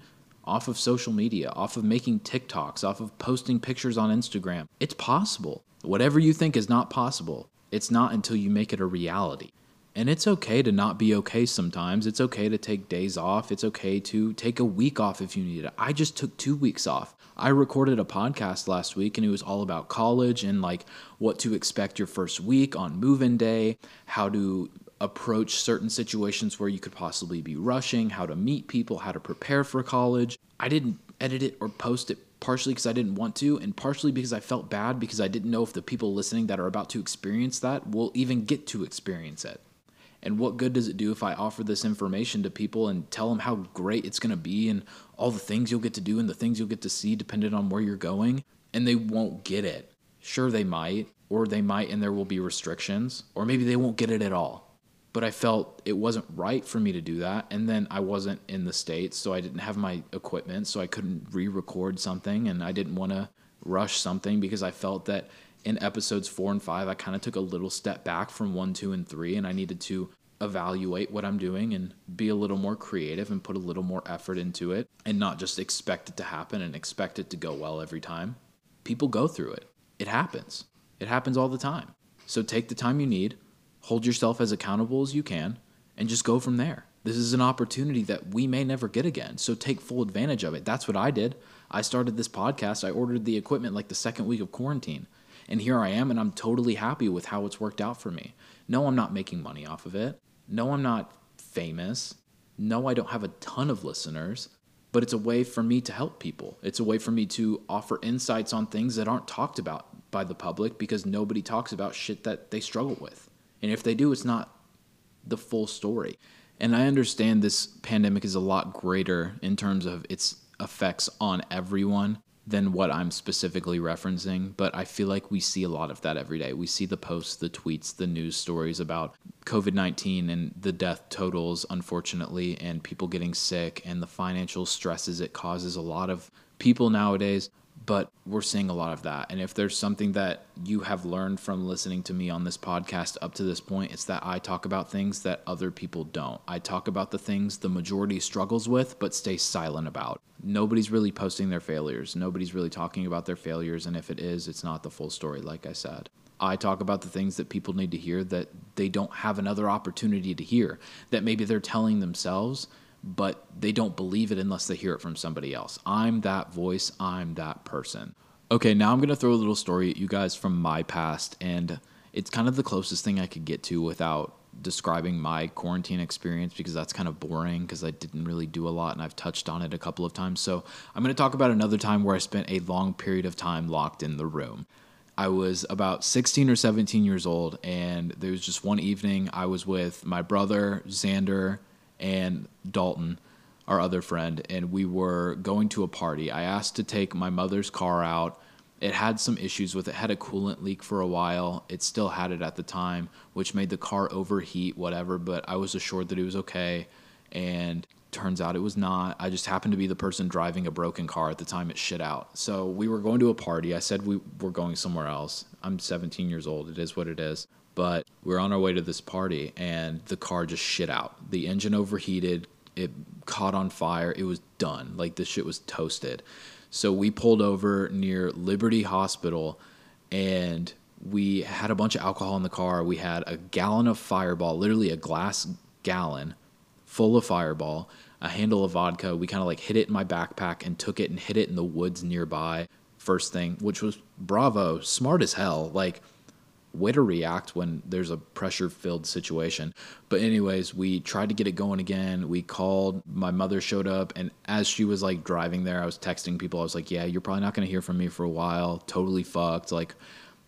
off of social media, off of making TikToks, off of posting pictures on Instagram. It's possible. Whatever you think is not possible, It's not until you make it a reality. And it's okay to not be okay sometimes. It's okay to take days off. It's okay to take a week off if you need it. I just took two weeks off. I recorded a podcast last week and it was all about college and like what to expect your first week on move in day, how to approach certain situations where you could possibly be rushing, how to meet people, how to prepare for college. I didn't edit it or post it partially because I didn't want to, and partially because I felt bad because I didn't know if the people listening that are about to experience that will even get to experience it. And what good does it do if I offer this information to people and tell them how great it's going to be and all the things you'll get to do and the things you'll get to see depending on where you're going? And they won't get it. Sure, they might, or they might and there will be restrictions, or maybe they won't get it at all. But I felt it wasn't right for me to do that. And then I wasn't in the States, so I didn't have my equipment, so I couldn't re record something, and I didn't want to rush something because I felt that in episodes four and five, I kind of took a little step back from one, two, and three, and I needed to evaluate what I'm doing and be a little more creative and put a little more effort into it and not just expect it to happen and expect it to go well every time. People go through it, it happens. It happens all the time. So take the time you need, hold yourself as accountable as you can, and just go from there. This is an opportunity that we may never get again. So take full advantage of it. That's what I did. I started this podcast. I ordered the equipment like the second week of quarantine. And here I am, and I'm totally happy with how it's worked out for me. No, I'm not making money off of it. No, I'm not famous. No, I don't have a ton of listeners, but it's a way for me to help people. It's a way for me to offer insights on things that aren't talked about by the public because nobody talks about shit that they struggle with. And if they do, it's not the full story. And I understand this pandemic is a lot greater in terms of its effects on everyone than what I'm specifically referencing, but I feel like we see a lot of that every day. We see the posts, the tweets, the news stories about COVID 19 and the death totals, unfortunately, and people getting sick and the financial stresses it causes a lot of people nowadays but we're seeing a lot of that. And if there's something that you have learned from listening to me on this podcast up to this point, it's that I talk about things that other people don't. I talk about the things the majority struggles with, but stay silent about. Nobody's really posting their failures. Nobody's really talking about their failures. And if it is, it's not the full story, like I said. I talk about the things that people need to hear that they don't have another opportunity to hear, that maybe they're telling themselves but they don't believe it unless they hear it from somebody else. I'm that voice, I'm that person. Okay, now I'm going to throw a little story at you guys from my past, and it's kind of the closest thing I could get to without describing my quarantine experience because that's kind of boring because I didn't really do a lot and I've touched on it a couple of times. So I'm going to talk about another time where I spent a long period of time locked in the room. I was about 16 or 17 years old, and there was just one evening I was with my brother, Xander, and Dalton, our other friend, and we were going to a party. I asked to take my mother's car out. It had some issues with it. it had a coolant leak for a while. It still had it at the time, which made the car overheat, whatever, but I was assured that it was okay. And turns out it was not. I just happened to be the person driving a broken car at the time it shit out. So we were going to a party. I said we were going somewhere else. I'm 17 years old. It is what it is. But we are on our way to this party and the car just shit out. The engine overheated, it caught on fire. It was done. Like this shit was toasted. So we pulled over near Liberty Hospital and we had a bunch of alcohol in the car. We had a gallon of fireball, literally a glass gallon full of fireball, a handle of vodka. We kind of like hid it in my backpack and took it and hid it in the woods nearby first thing, which was bravo, smart as hell. Like, way to react when there's a pressure filled situation. But, anyways, we tried to get it going again. We called, my mother showed up, and as she was like driving there, I was texting people. I was like, Yeah, you're probably not going to hear from me for a while. Totally fucked. Like,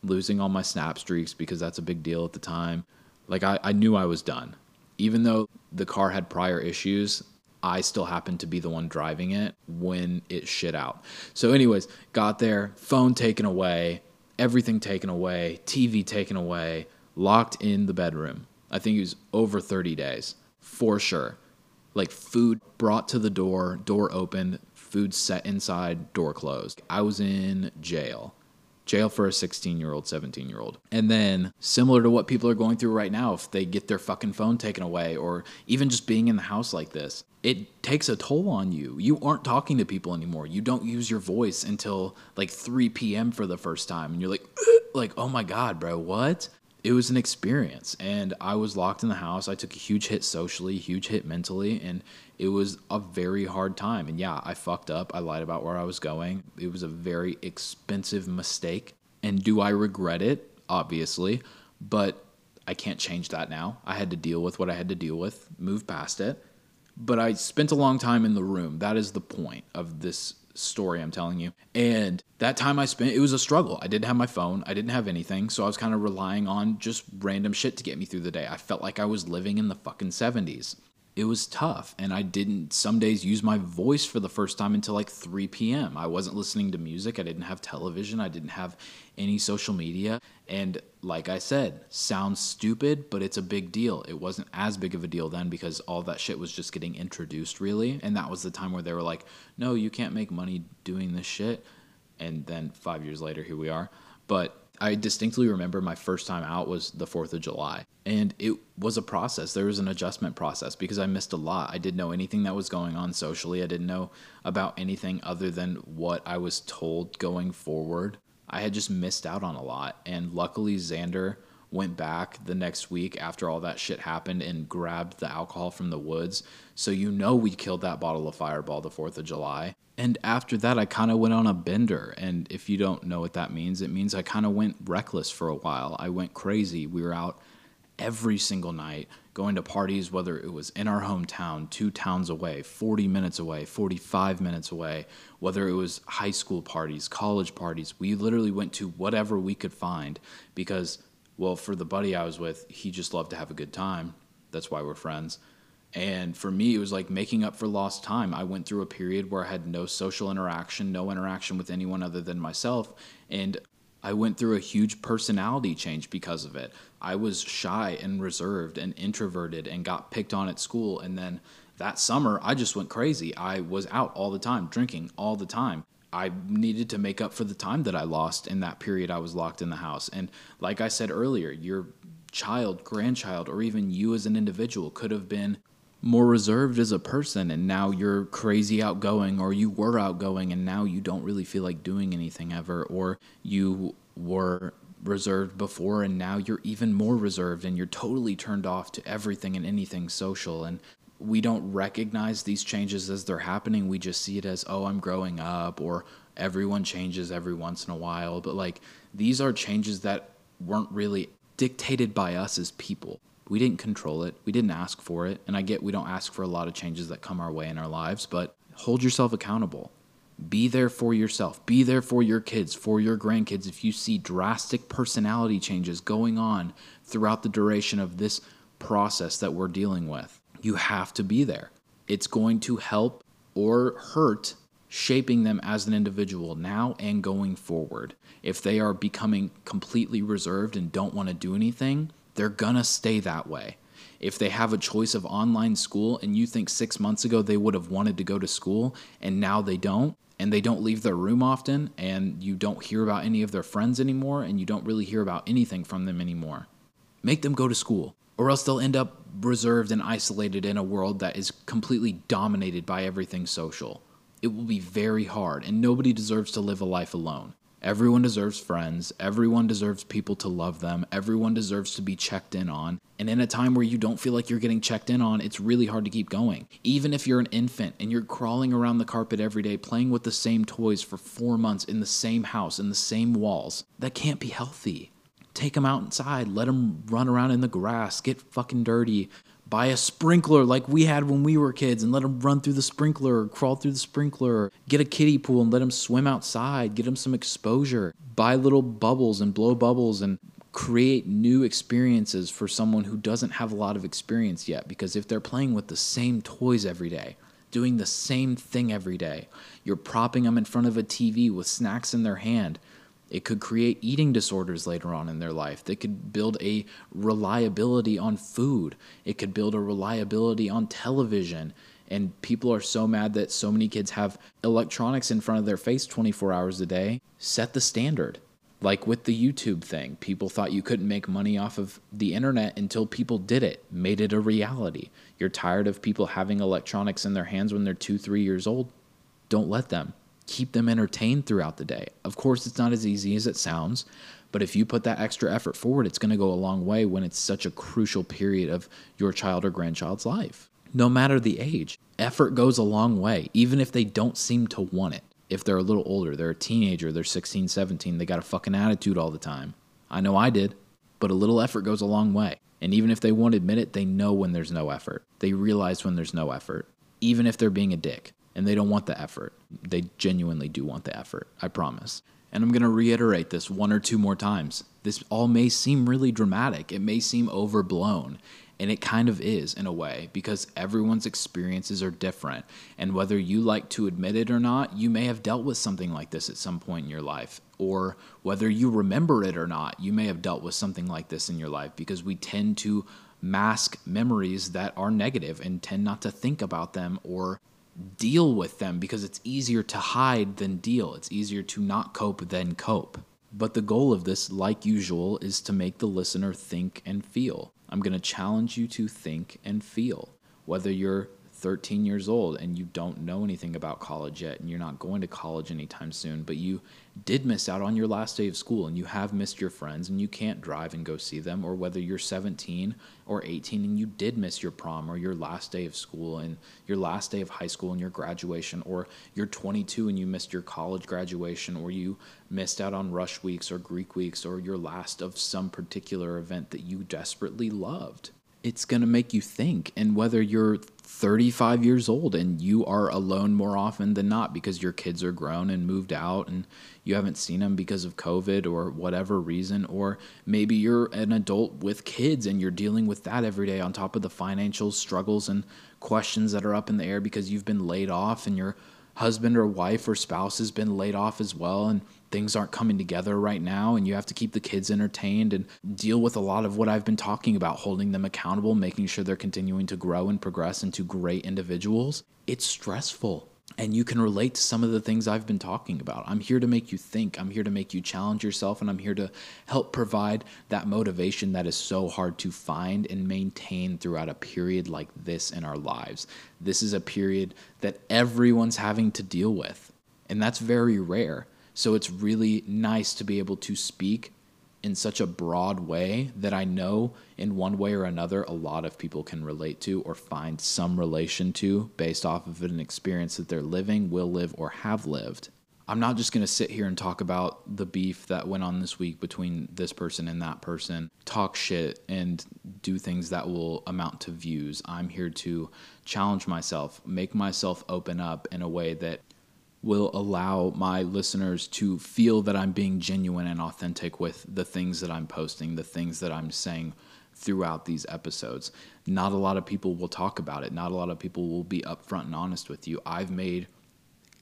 losing all my snap streaks because that's a big deal at the time. Like, I, I knew I was done. Even though the car had prior issues, I still happened to be the one driving it when it shit out. So, anyways, got there, phone taken away everything taken away, TV taken away, locked in the bedroom. I think it was over 30 days for sure. Like food brought to the door, door opened, food set inside, door closed. I was in jail. Jail for a 16 year old, 17 year old. And then, similar to what people are going through right now, if they get their fucking phone taken away, or even just being in the house like this, it takes a toll on you. You aren't talking to people anymore. You don't use your voice until like 3 p.m. for the first time. And you're like, like, oh my God, bro, what? it was an experience and I was locked in the house. I took a huge hit socially, huge hit mentally, and it was a very hard time. And yeah, I fucked up. I lied about where I was going. It was a very expensive mistake. And do I regret it? Obviously, but I can't change that now. I had to deal with what I had to deal with, move past it. But I spent a long time in the room. That is the point of this story I'm telling you. And that time I spent, it was a struggle. I didn't have my phone, I didn't have anything. So I was kind of relying on just random shit to get me through the day. I felt like I was living in the fucking 70s it was tough and i didn't some days use my voice for the first time until like 3 p.m i wasn't listening to music i didn't have television i didn't have any social media and like i said sounds stupid but it's a big deal. It wasn't as big of a deal then because all that shit was just getting introduced really and that was the time where they were like no you can't make money doing this shit and then five years later here we are. But I distinctly remember my first time out was the 4th of July. And it was a process. There was an adjustment process because I missed a lot. I didn't know anything that was going on socially. I didn't know about anything other than what I was told going forward. I had just missed out on a lot. And luckily, Xander went back the next week after all that shit happened and grabbed the alcohol from the woods. So you know we killed that bottle of Fireball the 4th of July. And after that, I kind of went on a bender. And if you don't know what that means, it means I kind of went reckless for a while. I went crazy. We were out every single night going to parties, whether it was in our hometown, two towns away, 40 minutes away, 45 minutes away, whether it was high school parties, college parties. We literally went to whatever we could find because well, for the buddy I was with, he just loved to have a good time. That's why we're friends. And for me, it was like making up for lost time. I went through a period where I had no social interaction, no interaction with anyone other than myself. And I went through a huge personality change because of it. I was shy and reserved and introverted and got picked on at school. And then that summer, I just went crazy. I was out all the time, drinking all the time. I needed to make up for the time that I lost in that period I was locked in the house. And like I said earlier, your child, grandchild, or even you as an individual could have been more reserved as a person and now you're crazy outgoing or you were outgoing and now you don't really feel like doing anything ever or you were reserved before and now you're even more reserved and you're totally turned off to everything and anything social and we don't recognize these changes as they're happening. We just see it as, oh, I'm growing up, or everyone changes every once in a while. But like, these are changes that weren't really dictated by us as people. We didn't control it, we didn't ask for it. And I get we don't ask for a lot of changes that come our way in our lives, but hold yourself accountable. Be there for yourself. Be there for your kids, for your grandkids. If you see drastic personality changes going on throughout the duration of this process that we're dealing with, you have to be there. It's going to help or hurt shaping them as an individual now and going forward. If they are becoming completely reserved and don't want to do anything, they're gonna stay that way. If they have a choice of online school and you think six months ago they would have wanted to go to school and now they don't, and they don't leave their room often, and you don't hear about any of their friends anymore, and you don't really hear about anything from them anymore, make them go to school or else they'll end up reserved and isolated in a world that is completely dominated by everything social. It will be very hard, and nobody deserves to live a life alone. Everyone deserves friends. Everyone deserves people to love them. Everyone deserves to be checked in on. And in a time where you don't feel like you're getting checked in on, it's really hard to keep going. Even if you're an infant and you're crawling around the carpet every day playing with the same toys for four months in the same house, in the same walls, that can't be healthy take them outside, let them run around in the grass, get fucking dirty. Buy a sprinkler like we had when we were kids and let them run through the sprinkler, or crawl through the sprinkler. Get a kiddie pool and let them swim outside, get them some exposure. Buy little bubbles and blow bubbles and create new experiences for someone who doesn't have a lot of experience yet. Because if they're playing with the same toys every day, doing the same thing every day, you're propping them in front of a TV with snacks in their hand it could create eating disorders later on in their life. They could build a reliability on food. It could build a reliability on television. And people are so mad that so many kids have electronics in front of their face 24 hours a day. Set the standard. Like with the YouTube thing, people thought you couldn't make money off of the internet until people did it, made it a reality. You're tired of people having electronics in their hands when they're two, three years old? Don't let them keep them entertained throughout the day. Of course, it's not as easy as it sounds, But if you put that extra effort forward, it's going to go a long way when it's such a crucial period of your child or grandchild's life. No matter the age, effort goes a long way, even if they don't seem to want it. If they're a little older, they're a teenager, they're 16, 17, they got a fucking attitude all the time. I know I did, but a little effort goes a long way. And even if they won't admit it, they know when there's no effort. They realize when there's no effort, even if they're being a dick and they don't want the effort. They genuinely do want the effort, I promise. And I'm going to reiterate this one or two more times. This all may seem really dramatic, it may seem overblown, and it kind of is in a way because everyone's experiences are different. And whether you like to admit it or not, you may have dealt with something like this at some point in your life. Or whether you remember it or not, you may have dealt with something like this in your life because we tend to mask memories that are negative and tend not to think about them or deal with them because it's easier to hide than deal. It's easier to not cope than cope. But the goal of this, like usual, is to make the listener think and feel. I'm going to challenge you to think and feel. Whether you're 13 years old and you don't know anything about college yet and you're not going to college anytime soon, but you did miss out on your last day of school and you have missed your friends and you can't drive and go see them, or whether you're 17 or 18 and you did miss your prom or your last day of school and your last day of high school and your graduation, or you're 22 and you missed your college graduation, or you missed out on rush weeks or Greek weeks, or your last of some particular event that you desperately loved it's going to make you think. And whether you're 35 years old and you are alone more often than not because your kids are grown and moved out and you haven't seen them because of COVID or whatever reason, or maybe you're an adult with kids and you're dealing with that every day on top of the financial struggles and questions that are up in the air because you've been laid off and your husband or wife or spouse has been laid off as well. And things aren't coming together right now and you have to keep the kids entertained and deal with a lot of what I've been talking about, holding them accountable, making sure they're continuing to grow and progress into great individuals. It's stressful. And you can relate to some of the things I've been talking about. I'm here to make you think. I'm here to make you challenge yourself. And I'm here to help provide that motivation that is so hard to find and maintain throughout a period like this in our lives. This is a period that everyone's having to deal with. And that's very rare. So it's really nice to be able to speak in such a broad way that I know in one way or another a lot of people can relate to or find some relation to based off of an experience that they're living, will live, or have lived. I'm not just going to sit here and talk about the beef that went on this week between this person and that person, talk shit and do things that will amount to views. I'm here to challenge myself, make myself open up in a way that will allow my listeners to feel that I'm being genuine and authentic with the things that I'm posting, the things that I'm saying throughout these episodes. Not a lot of people will talk about it. Not a lot of people will be upfront and honest with you. I've made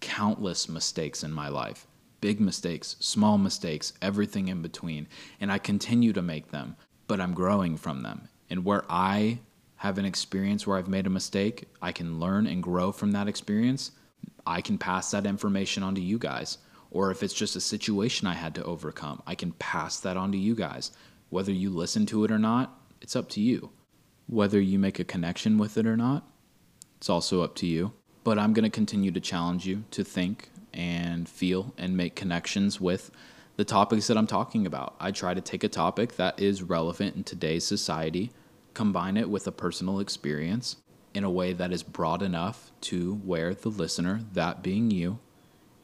countless mistakes in my life big mistakes, small mistakes, everything in between. And I continue to make them, but I'm growing from them. And where I have an experience where I've made a mistake, I can learn and grow from that experience I can pass that information on to you guys. Or if it's just a situation I had to overcome, I can pass that on to you guys. Whether you listen to it or not, it's up to you. Whether you make a connection with it or not, it's also up to you. But I'm going to continue to challenge you to think and feel and make connections with the topics that I'm talking about. I try to take a topic that is relevant in today's society, combine it with a personal experience, in a way that is broad enough to where the listener, that being you,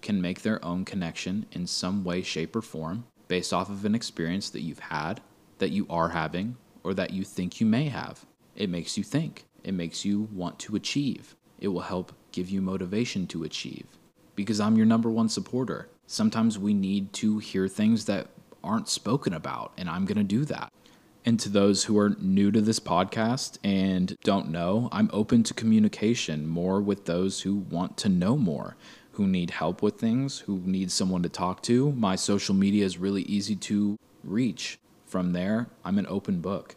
can make their own connection in some way, shape, or form based off of an experience that you've had, that you are having, or that you think you may have. It makes you think, it makes you want to achieve, it will help give you motivation to achieve. Because I'm your number one supporter. Sometimes we need to hear things that aren't spoken about, and I'm to do that. And to those who are new to this podcast and don't know, I'm open to communication more with those who want to know more, who need help with things, who need someone to talk to. My social media is really easy to reach. From there, I'm an open book.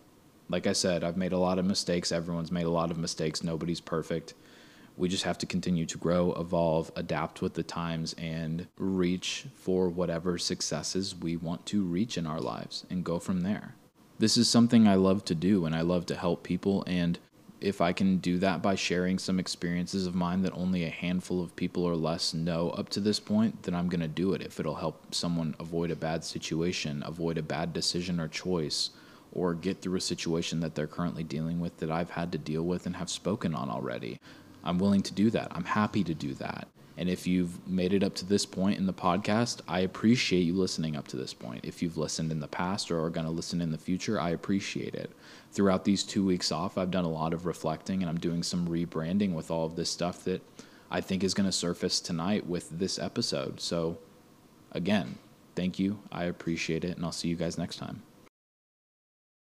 Like I said, I've made a lot of mistakes. Everyone's made a lot of mistakes. Nobody's perfect. We just have to continue to grow, evolve, adapt with the times, and reach for whatever successes we want to reach in our lives and go from there this is something I love to do and I love to help people. And if I can do that by sharing some experiences of mine that only a handful of people or less know up to this point, then I'm going to do it. If it'll help someone avoid a bad situation, avoid a bad decision or choice, or get through a situation that they're currently dealing with that I've had to deal with and have spoken on already, I'm willing to do that. I'm happy to do that. And if you've made it up to this point in the podcast, I appreciate you listening up to this point. If you've listened in the past or are going to listen in the future, I appreciate it. Throughout these two weeks off, I've done a lot of reflecting and I'm doing some rebranding with all of this stuff that I think is going to surface tonight with this episode. So, again, thank you. I appreciate it. And I'll see you guys next time.